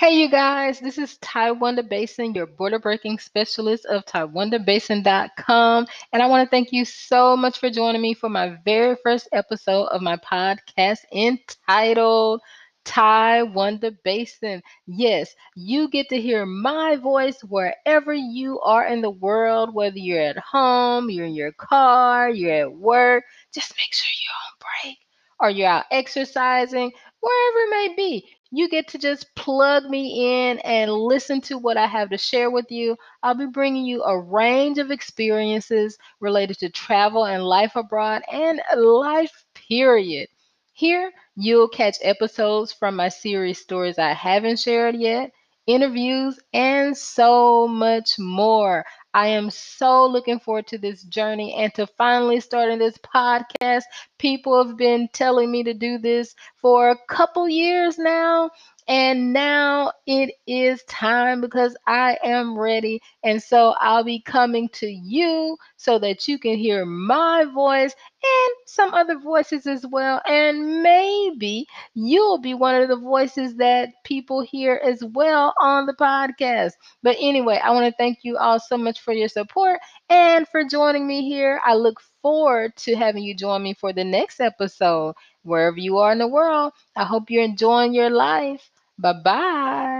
Hey, you guys, this is Taiwanda Bason, your border breaking specialist of TaiwandaBason.com. And I want to thank you so much for joining me for my very first episode of my podcast entitled Taiwanda Bason. Yes, you get to hear my voice wherever you are in the world, whether you're at home, you're in your car, you're at work. Just make sure you're on break or you're out exercising, wherever it may be. You get to just plug me in and listen to what I have to share with you. I'll be bringing you a range of experiences related to travel and life abroad and life, period. Here, you'll catch episodes from my series Stories I Haven't Shared Yet, interviews, and so much more. I am so looking forward to this journey and to finally starting this podcast. People have been telling me to do this for a couple years now. And now it is time because I am ready. And so I'll be coming to you so that you can hear my voice and some other voices as well. And maybe you'll be one of the voices that people hear as well on the podcast. But anyway, I want to thank you all so much for your support and for joining me here. I look forward to having you join me for the next episode, wherever you are in the world. I hope you're enjoying your life. Bye bye.